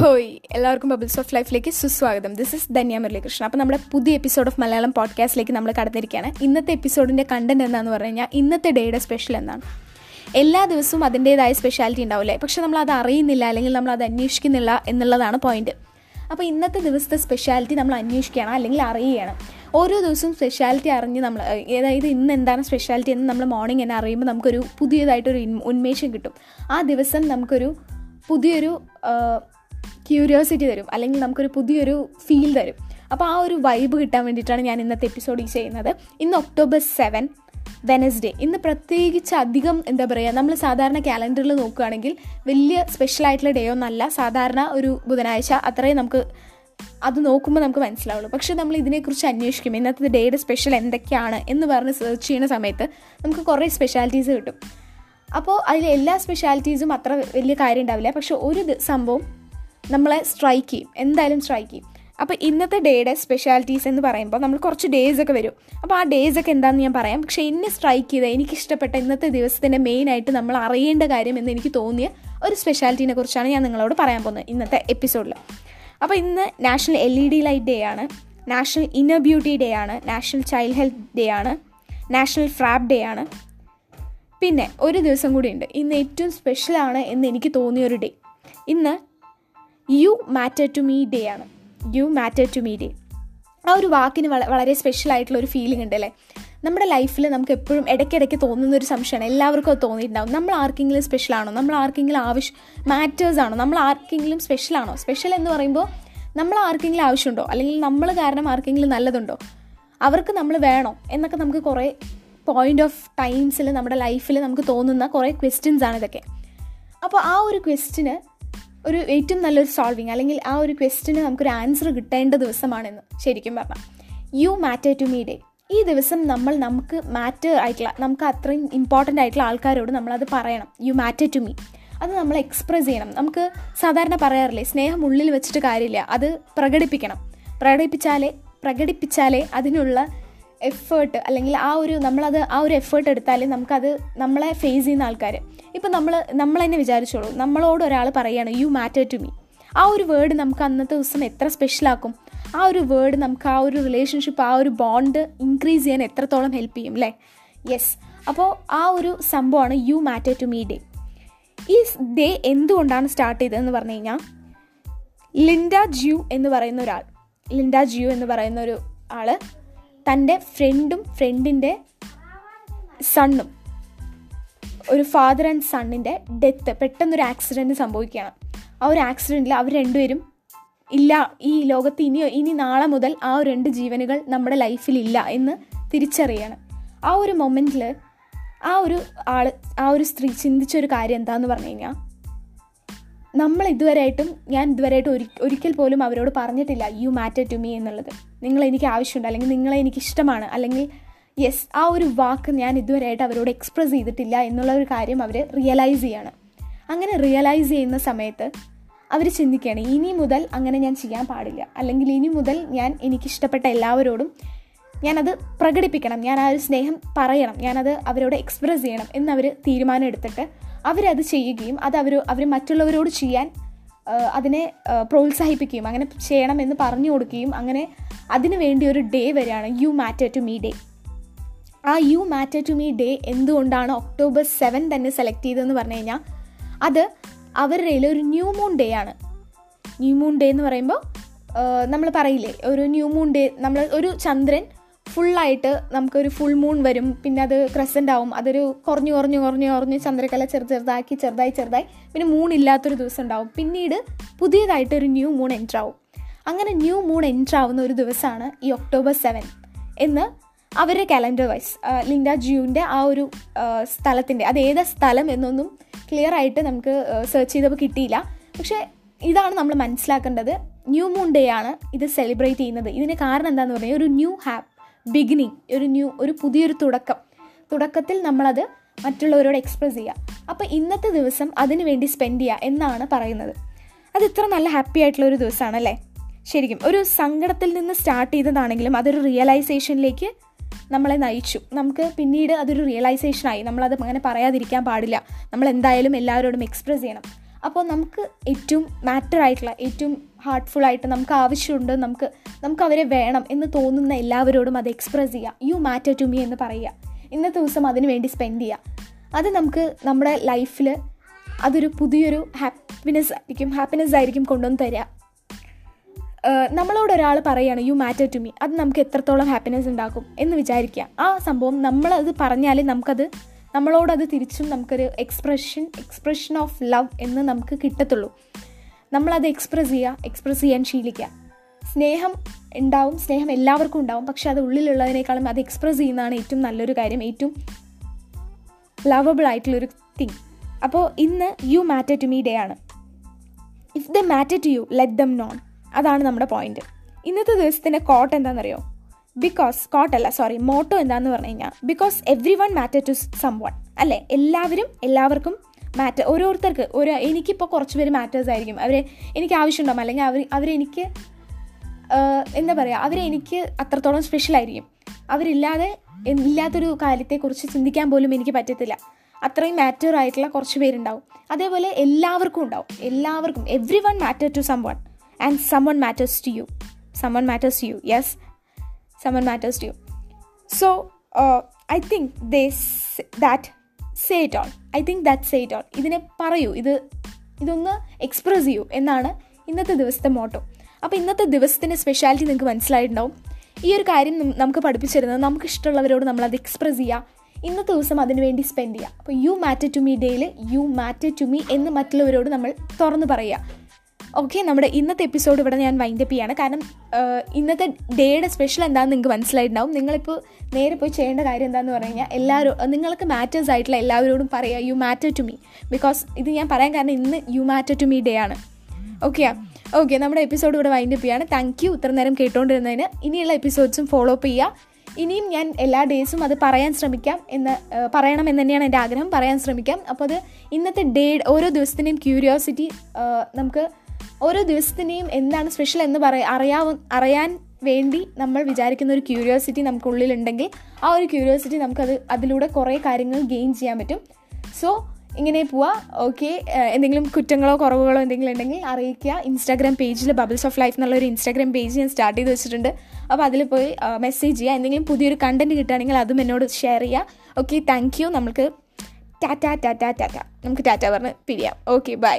ഹോയ് എല്ലാവർക്കും bubbles of ലൈഫിലേക്ക് സുസ്വാഗതം. This is Dhanya Muralikrishnan. അപ്പോൾ നമ്മുടെ പുതിയ എപ്പിസോഡ് ഓഫ് മലയാളം പോഡ്കാസ്റ്റിലേക്ക് നമ്മൾ കടന്നിരിക്കുകയാണ്. ഇന്നത്തെ എപ്പിസോഡിന്റെ കണ്ടന്റ് എന്താണെന്ന് പറഞ്ഞു കഴിഞ്ഞാൽ ഇന്നത്തെ ഡേയുടെ സ്പെഷ്യൽ എന്നാണ്. എല്ലാ ദിവസവും അതിന്റേതായ സ്പെഷ്യാലിറ്റി ഉണ്ടാവില്ലേ? പക്ഷേ നമ്മൾ അത് അറിയുന്നില്ല അല്ലെങ്കിൽ നമ്മൾ അത് അന്വേഷിക്കുന്നില്ല എന്നുള്ളതാണ് പോയിന്റ് അപ്പോൾ ഇന്നത്തെ ദിവസത്തെ സ്പെഷ്യാലിറ്റി നമ്മൾ അന്വേഷിക്കുകയാണ് അല്ലെങ്കിൽ അറിയുകയാണ്. ഓരോ ദിവസവും സ്പെഷ്യാലിറ്റി അറിഞ്ഞ് നമ്മൾ അതായത് ഇന്ന് എന്താണ് സ്പെഷ്യാലിറ്റി എന്ന് നമ്മൾ മോർണിംഗ് തന്നെ അറിയുമ്പോൾ നമുക്കൊരു പുതിയതായിട്ടൊരു ഉന്മേഷം കിട്ടും. ആ ദിവസം നമുക്കൊരു പുതിയൊരു ക്യൂരിയോസിറ്റി തരും. അല്ലെങ്കിൽ നമുക്കൊരു പുതിയൊരു ഫീൽ തരും. അപ്പോൾ ആ ഒരു വൈബ് കിട്ടാൻ വേണ്ടിയിട്ടാണ് ഞാൻ ഇന്നത്തെ എപ്പിസോഡ് ഈ ചെയ്യുന്നത്. ഇന്ന് ഒക്ടോബർ സെവൻ വെനസ്ഡേ ഇന്ന് പ്രത്യേകിച്ച് അധികം എന്താ പറയുക നമ്മൾ സാധാരണ കാലണ്ടറിൽ നോക്കുകയാണെങ്കിൽ വലിയ സ്പെഷ്യൽ ആയിട്ടുള്ള ഡേ ഒന്നല്ല. സാധാരണ ഒരു ബുധനാഴ്ച അത്രയും നമുക്ക് അത് നോക്കുമ്പോൾ നമുക്ക് മനസ്സിലാവുള്ളൂ. പക്ഷേ നമ്മൾ ഇതിനെക്കുറിച്ച് അന്വേഷിക്കും ഇന്നത്തെ ഡേയുടെ സ്പെഷ്യൽ എന്തൊക്കെയാണ് എന്ന് പറഞ്ഞ് സെർച്ച് ചെയ്യുന്ന സമയത്ത് നമുക്ക് കുറേ സ്പെഷ്യാലിറ്റീസ് കിട്ടും. അപ്പോൾ അതിലെല്ലാ എല്ലാ സ്പെഷ്യാലിറ്റീസും അത്ര വലിയ കാര്യം ഉണ്ടാവില്ല. പക്ഷെ ഒരു സംഭവം നമ്മളെ സ്ട്രൈക്ക് ചെയ്യും. എന്തായാലും സ്ട്രൈക്ക് ചെയ്യും. അപ്പോൾ ഇന്നത്തെ ഡേയുടെ സ്പെഷ്യാലിറ്റീസ് എന്ന് പറയുമ്പോൾ നമ്മൾ കുറച്ച് ഡേയ്സ് ഒക്കെ വരും. അപ്പോൾ ആ ഡേയ്സ് ഒക്കെ എന്താണെന്ന് ഞാൻ പറയാം. പക്ഷേ എന്നെ സ്ട്രൈക്ക് ചെയ്ത എനിക്കിഷ്ടപ്പെട്ട ഇന്നത്തെ ദിവസത്തിന്റെ മെയിനായിട്ട് നമ്മൾ അറിയേണ്ട കാര്യം എന്ന് എനിക്ക് തോന്നിയ ഒരു സ്പെഷ്യാലിറ്റീനെ കുറിച്ചാണ് ഞാൻ നിങ്ങളോട് പറയാൻ പോകുന്നത് ഇന്നത്തെ എപ്പിസോഡിൽ അപ്പോൾ ഇന്ന് national L E D light day ആണ്. നാഷണൽ ഇന്നർ ബ്യൂട്ടി ഡേ ആണ്. നാഷണൽ ചൈൽഡ് ഹെൽത്ത് ഡേ ആണ്. നാഷണൽ ഫ്രാബ് ഡേ ആണ്. പിന്നെ ഒരു ദിവസം കൂടിയുണ്ട് ഇന്ന് ഏറ്റവും സ്പെഷ്യലാണ് എന്ന് എനിക്ക് തോന്നിയ ഒരു ഡേ ഇന്ന് you matter to me day ആണ്. You matter to me day ആ ഒരു വാക്കിന് വളരെ സ്പെഷ്യൽ ആയിട്ടുള്ള ഒരു ഫീലിംഗ് ഉണ്ട് അല്ലേ? നമ്മുടെ ലൈഫിൽ നമുക്ക് എപ്പോഴും ഇടയ്ക്കിടയ്ക്ക് തോന്നുന്ന ഒരു സംശയമാണ് എല്ലാവർക്കും അത് തോന്നിയിട്ടുണ്ടാവും. നമ്മൾ ആർക്കെങ്കിലും സ്പെഷ്യൽ ആണോ? നമ്മൾ ആർക്കെങ്കിലും ആവശ്യം മാറ്റേഴ്സ് ആണോ? നമ്മൾ ആർക്കെങ്കിലും സ്പെഷ്യൽ ആണോ? സ്പെഷ്യൽ എന്ന് പറയുമ്പോൾ നമ്മൾ ആർക്കെങ്കിലും ആവശ്യമുണ്ടോ? അല്ലെങ്കിൽ നമ്മൾ കാരണം ആർക്കെങ്കിലും നല്ലതുണ്ടോ? അവർക്ക് നമ്മൾ വേണോ? എന്നൊക്കെ നമുക്ക് കുറേ പോയിന്റ് ഓഫ് ടൈംസിൽ നമ്മുടെ ലൈഫിൽ നമുക്ക് തോന്നുന്ന കുറേ ക്വസ്റ്റ്യൻസ് ആണ് ഇതൊക്കെ. അപ്പോൾ ആ ഒരു ക്വസ്റ്റിന് ഒരു ഏറ്റവും നല്ലൊരു സോൾവിങ് അല്ലെങ്കിൽ ആ ഒരു ക്വസ്റ്റിന് നമുക്കൊരു ആൻസർ കിട്ടേണ്ട ദിവസമാണെന്ന് ശരിക്കും പറഞ്ഞാൽ you matter to me day ഈ ദിവസം നമ്മൾ നമുക്ക് മാറ്റർ ആയിട്ടുള്ള നമുക്ക് അത്രയും ഇമ്പോർട്ടന്റ് ആയിട്ടുള്ള ആൾക്കാരോട് നമ്മളത് പറയണം. യു മാറ്റർ ടു മീ അത് നമ്മൾ എക്സ്പ്രസ് ചെയ്യണം. നമുക്ക് സാധാരണ പറയാറില്ലേ സ്നേഹം ഉള്ളിൽ വെച്ചിട്ട് കാര്യമില്ല അത് പ്രകടിപ്പിക്കണം. പ്രകടിപ്പിച്ചാലേ പ്രകടിപ്പിച്ചാലേ അതിനുള്ള എഫേർട്ട് അല്ലെങ്കിൽ ആ ഒരു നമ്മളത് ആ ഒരു എഫേർട്ട് എടുത്താൽ നമുക്കത് നമ്മളെ ഫേസ് ചെയ്യുന്ന ആൾക്കാർ ഇപ്പം നമ്മൾ നമ്മൾ തന്നെ വിചാരിച്ചോളൂ നമ്മളോട് ഒരാൾ പറയുകയാണ് യു മാറ്റർ ടു മീ ആ ഒരു വേർഡ് നമുക്ക് അന്നത്തെ ദിവസം എത്ര സ്പെഷ്യലാക്കും ആ ഒരു വേർഡ് നമുക്ക് ആ ഒരു റിലേഷൻഷിപ്പ് ആ ഒരു ബോണ്ട് ഇൻക്രീസ് ചെയ്യാൻ എത്രത്തോളം ഹെൽപ്പ് ചെയ്യും അല്ലേ യെസ് അപ്പോൾ ആ ഒരു സംഭവമാണ് you matter to me day ഈ ഡേ എന്തുകൊണ്ടാണ് സ്റ്റാർട്ട് ചെയ്തതെന്ന് പറഞ്ഞു കഴിഞ്ഞാൽ ലിൻഡ ജ്യൂ എന്ന് പറയുന്ന ഒരാൾ ലിൻഡ ജ്യൂ എന്ന് പറയുന്ന ഒരു ആൾ തന്റെ ഫ്രണ്ടും ഫ്രണ്ടിന്റെ സണ്ണും. ഒരു ഫാദർ ആൻഡ് സണ്ണിന്റെ ഡെത്ത് പെട്ടെന്നൊരു ആക്സിഡന്റ് സംഭവിക്കുകയാണ്. ആ ഒരു ആക്സിഡന്റിൽ അവർ രണ്ടുപേരും ഇല്ല. ഈ ലോകത്ത് ഇനിയോ ഇനി നാളെ മുതൽ ആ രണ്ട് ജീവനുകൾ നമ്മുടെ ലൈഫിലില്ല എന്ന് തിരിച്ചറിയണം. ആ ഒരു മൊമെന്റിൽ ആ ഒരു ആൾ ആ ഒരു സ്ത്രീ ചിന്തിച്ചൊരു കാര്യം എന്താണെന്ന് പറഞ്ഞു കഴിഞ്ഞാൽ നമ്മൾ ഇതുവരെയായിട്ടും ഞാൻ ഇതുവരെയായിട്ടും ഒരി ഒരിക്കൽ പോലും അവരോട് പറഞ്ഞിട്ടില്ല യു മാറ്റർ ടു മീ എന്നുള്ളത്. നിങ്ങൾ എനിക്ക് ആവശ്യമുണ്ട് അല്ലെങ്കിൽ നിങ്ങളെ എനിക്ക് ഇഷ്ടമാണ് അല്ലെങ്കിൽ യെസ് ആ ഒരു വാക്ക് ഞാൻ ഇതുവരെയായിട്ട് അവരോട് എക്സ്പ്രസ് ചെയ്തിട്ടില്ല എന്നുള്ള ഒരു കാര്യം അവർ റിയലൈസ് ചെയ്യാണ്. അങ്ങനെ റിയലൈസ് ചെയ്യുന്ന സമയത്ത് അവർ ചിന്തിക്കുകയാണ് ഇനി മുതൽ അങ്ങനെ ഞാൻ ചെയ്യാൻ പാടില്ല അല്ലെങ്കിൽ ഇനി മുതൽ ഞാൻ എനിക്കിഷ്ടപ്പെട്ട എല്ലാവരോടും ഞാനത് പ്രകടിപ്പിക്കണം. ഞാൻ ആ ഒരു സ്നേഹം പറയണം. ഞാനത് അവരോട് എക്സ്പ്രസ് ചെയ്യണം എന്നവർ തീരുമാനം എടുത്തിട്ട് അവരത് ചെയ്യുകയും അത് അവർ അവർ മറ്റുള്ളവരോട് ചെയ്യാൻ അതിനെ പ്രോത്സാഹിപ്പിക്കുകയും അങ്ങനെ ചെയ്യണം എന്ന് പറഞ്ഞു കൊടുക്കുകയും അങ്ങനെ അതിനു വേണ്ടി ഒരു ഡേ വരെയാണ് you matter to me day ആ you matter to me day എന്തുകൊണ്ടാണ് ഒക്ടോബർ സെവൻ തന്നെ സെലക്ട് ചെയ്തതെന്ന് പറഞ്ഞു കഴിഞ്ഞാൽ അത് അവരുടെ ഒരു ന്യൂ മൂൺ ഡേ ആണ്. ന്യൂ മൂൺ ഡേ എന്ന് പറയുമ്പോൾ നമ്മൾ പറയില്ലേ ഒരു ന്യൂ മൂൺ ഡേ നമ്മൾ ഒരു ചന്ദ്രൻ ഫുള്ളായിട്ട് നമുക്കൊരു ഫുൾ മൂൺ വരും. പിന്നെ അത് ക്രസന്റ് ആവും. അതൊരു കുറഞ്ഞു കുറഞ്ഞു കുറഞ്ഞു കുറഞ്ഞ് ചന്ദ്രക്കല ചെറു ചെറുതാക്കി ചെറുതായി ചെറുതായി. പിന്നെ മൂൺ ഇല്ലാത്തൊരു ദിവസം ഉണ്ടാവും. പിന്നീട് പുതിയതായിട്ട് ഒരു ന്യൂ മൂൺ എന്റർ ആവും. അങ്ങനെ ന്യൂ മൂൺ എന്റർ ആവുന്ന ഒരു ദിവസമാണ് ഈ ഒക്ടോബർ സെവൻ എന്ന് അവരുടെ കലണ്ടർ വൈസ് ലിൻഡ ജിയുവിന്റെ ആ ഒരു സ്ഥലത്തിന്റെ അത് ഏതാ സ്ഥലം എന്നൊന്നും ക്ലിയർ ആയിട്ട് നമുക്ക് സെർച്ച് ചെയ്തപ്പോൾ കിട്ടിയില്ല. പക്ഷേ ഇതാണ് നമ്മൾ മനസ്സിലാക്കേണ്ടത്. ന്യൂ മൂൺ ഡേ ആണ് ഇത് സെലിബ്രേറ്റ് ചെയ്യുന്നത്. ഇതിന് കാരണം എന്താണെന്ന് പറഞ്ഞാൽ ഒരു ന്യൂ ഹാപ്പ് ബിഗിനിങ് ഒരു ന്യൂ ഒരു പുതിയൊരു തുടക്കം. തുടക്കത്തിൽ നമ്മളത് മറ്റുള്ളവരോട് എക്സ്പ്രസ് ചെയ്യുക. അപ്പോൾ ഇന്നത്തെ ദിവസം അതിനു വേണ്ടി സ്പെൻഡ് ചെയ്യുക എന്നാണ് പറയുന്നത്. അത് ഇത്ര നല്ല ഹാപ്പി ആയിട്ടുള്ള ഒരു ദിവസമാണല്ലേ? ശരിക്കും ഒരു സങ്കടത്തിൽ നിന്ന് സ്റ്റാർട്ട് ചെയ്തതാണെങ്കിലും അതൊരു റിയലൈസേഷനിലേക്ക് നമ്മളെ നയിച്ചു. നമുക്ക് പിന്നീട് അതൊരു റിയലൈസേഷനായി നമ്മളത് അങ്ങനെ പറയാതിരിക്കാൻ പാടില്ല. നമ്മൾ എന്തായാലും എല്ലാവരോടും എക്സ്പ്രസ് ചെയ്യണം. അപ്പോൾ നമുക്ക് ഏറ്റവും മാറ്റർ ആയിട്ടുള്ള ഏറ്റവും ഹാർട്ട്ഫുൾ ആയിട്ട് നമുക്ക് ആവശ്യമുണ്ട് നമുക്ക് നമുക്ക് അവരെ വേണം എന്ന് തോന്നുന്ന എല്ലാവരോടും അത് എക്സ്പ്രസ് ചെയ്യുക യു മാറ്റർ ടു മീ എന്ന് പറയുക. ഇന്നത്തെ ദിവസം അതിന് വേണ്ടി സ്പെൻഡ് ചെയ്യുക അത് നമുക്ക് നമ്മുടെ ലൈഫിൽ അതൊരു പുതിയൊരു ഹാപ്പിനെസ് ആയിരിക്കും ഹാപ്പിനെസ് ആയിരിക്കും കൊണ്ടുവന്ന് തരിക നമ്മളോട് ഒരാൾ പറയുകയാണ് യു മാറ്റർ ടു മീ അത് നമുക്ക് എത്രത്തോളം ഹാപ്പിനെസ് ഉണ്ടാക്കും എന്ന് വിചാരിക്കുക. ആ സംഭവം നമ്മളത് പറഞ്ഞാൽ നമുക്കത് നമ്മളോടത് തിരിച്ചും നമുക്കൊരു എക്സ്പ്രഷൻ എക്സ്പ്രഷൻ ഓഫ് ലവ് എന്ന് നമുക്ക് കിട്ടത്തുള്ളൂ. നമ്മളത് എക്സ്പ്രസ് ചെയ്യുക എക്സ്പ്രസ് ചെയ്യാൻ ശീലിക്കുക സ്നേഹം ഉണ്ടാവും സ്നേഹം എല്ലാവർക്കും ഉണ്ടാവും പക്ഷെ അത് ഉള്ളിലുള്ളതിനേക്കാളും അത് എക്സ്പ്രസ് ചെയ്യുന്നതാണ് ഏറ്റവും നല്ലൊരു കാര്യം ഏറ്റവും ലവബിൾ ആയിട്ടുള്ളൊരു തിങ് അപ്പോൾ ഇന്ന് you matter to me day ആണ്. If the matter to you let them know അതാണ് നമ്മുടെ പോയിന്റ് ഇന്നത്തെ ദിവസത്തിന്റെ കോട്ട് എന്താണെന്നറിയോ ബിക്കോസ് കോട്ട് അല്ല സോറി മോട്ടോ എന്താണെന്ന് പറഞ്ഞു കഴിഞ്ഞാൽ because everyone matter to someone അല്ലേ? എല്ലാവരും എല്ലാവർക്കും മാറ്റർ ഓരോരുത്തർക്ക് ഒരു എനിക്കിപ്പോൾ കുറച്ച് പേര് മാറ്റേഴ്സ് ആയിരിക്കും. അവരെ എനിക്ക് ആവശ്യമുണ്ടാകും അല്ലെങ്കിൽ അവർ അവരെനിക്ക് എന്താ പറയുക അവരെനിക്ക് അത്രത്തോളം സ്പെഷ്യൽ ആയിരിക്കും. അവരില്ലാതെ ഇല്ലാത്തൊരു കാര്യത്തെക്കുറിച്ച് ചിന്തിക്കാൻ പോലും എനിക്ക് പറ്റത്തില്ല. അത്രയും മാറ്റർ ആയിട്ടുള്ള കുറച്ച് പേരുണ്ടാവും. അതേപോലെ എല്ലാവർക്കും ഉണ്ടാവും. എല്ലാവർക്കും. Everyone matter to someone and someone matters to you someone matters to you yes someone matters to you so I think they that say it all I think that say it all ഇതിനെ പറയൂ. ഇത് ഇതൊന്ന് express ചെയ്യൂ എന്നാണ് ഇന്നത്തെ ദിവസത്തെ motto അപ്പോൾ ഇന്നത്തെ ദിവസത്തിന്റെ സ്പെഷ്യാലിറ്റി നിങ്ങൾക്ക് മനസ്സിലായിട്ടുണ്ടാവും. ഈ ഒരു കാര്യം നമുക്ക് പഠിപ്പിച്ചിരുന്നത് നമുക്ക് ഇഷ്ടമുള്ളവരോട് നമ്മൾ അത് എക്സ്പ്രസ് ചെയ്യുക ഇന്നത്തെ ദിവസം അതിനുവേണ്ടി സ്പെൻഡ് ചെയ്യുക അപ്പോൾ യു മാറ്റർ ടു മീ ഡേയിൽ യു മാറ്റർ ടു മീ എന്ന് മറ്റുള്ളവരോട് നമ്മൾ തുറന്ന് പറയുക. ഓക്കെ നമ്മുടെ ഇന്നത്തെ എപ്പിസോഡ് ഇവിടെ ഞാൻ വൈൻഡപ്പ് ചെയ്യാണ്. കാരണം ഇന്നത്തെ ഡേയുടെ സ്പെഷ്യൽ എന്താണെന്ന് നിങ്ങൾക്ക് മനസ്സിലായിട്ടുണ്ടാവും. നിങ്ങളിപ്പോൾ നേരെ പോയി ചെയ്യേണ്ട കാര്യം എന്താണെന്ന് പറഞ്ഞു കഴിഞ്ഞാൽ എല്ലാവരും നിങ്ങൾക്ക് മാറ്റേഴ്സ് ആയിട്ടുള്ള എല്ലാവരോടും പറയുക you matter to me because ഇത് ഞാൻ പറയാൻ കാരണം ഇന്ന് you matter to me day ആണ്. ഓക്കെയാ ഓക്കെ നമ്മുടെ എപ്പിസോഡ് ഇവിടെ വൈൻഡപ്പ് ചെയ്യാണ്. താങ്ക് യു ഇത്ര നേരം കേട്ടുകൊണ്ടിരുന്നതിന് ഇനിയുള്ള എപ്പിസോഡ്സും ഫോളോ അപ്പ് ചെയ്യുക ഇനിയും ഞാൻ എല്ലാ ഡേയ്സും അത് പറയാൻ ശ്രമിക്കാം എന്ന് പറയണം എന്ന് തന്നെയാണ് എന്റെ ആഗ്രഹം. പറയാൻ ശ്രമിക്കാം. അപ്പോൾ അത് ഇന്നത്തെ ഡേ ഓരോ ദിവസത്തിന്റെയും ക്യൂരിയോസിറ്റി നമുക്ക് ഓരോ ദിവസത്തിന്റെയും എന്താണ് സ്പെഷ്യൽ എന്ന് പറയ അറിയാവ അറിയാൻ വേണ്ടി നമ്മൾ വിചാരിക്കുന്ന ഒരു ക്യൂരിയോസിറ്റി നമുക്കുള്ളിലുണ്ടെങ്കിൽ ആ ഒരു ക്യൂരിയോസിറ്റി നമുക്കത് അതിലൂടെ കുറേ കാര്യങ്ങൾ ഗെയിൻ ചെയ്യാൻ പറ്റും. സോ ഇങ്ങനെ പോവാ. ഓക്കെ എന്തെങ്കിലും കുറ്റങ്ങളോ കുറവുകളോ എന്തെങ്കിലും ഉണ്ടെങ്കിൽ അറിയിക്കുക. ഇൻസ്റ്റാഗ്രാം പേജിൽ ബബിൾസ് ഓഫ് ലൈഫ് എന്നുള്ളൊരു ഇൻസ്റ്റാഗ്രാം പേജ് ഞാൻ സ്റ്റാർട്ട് ചെയ്ത് വെച്ചിട്ടുണ്ട്. അപ്പോൾ അതിൽ പോയി മെസ്സേജ് ചെയ്യുക. എന്തെങ്കിലും പുതിയൊരു കണ്ടന്റ് കിട്ടുകയാണെങ്കിൽ അതും എന്നോട് ഷെയർ ചെയ്യുക. ഓക്കെ താങ്ക് യു നമുക്ക് ടാറ്റ ടാറ്റ ടാറ്റ നമുക്ക് ടാറ്റ പറഞ്ഞ് പിരിയാം. Okay bye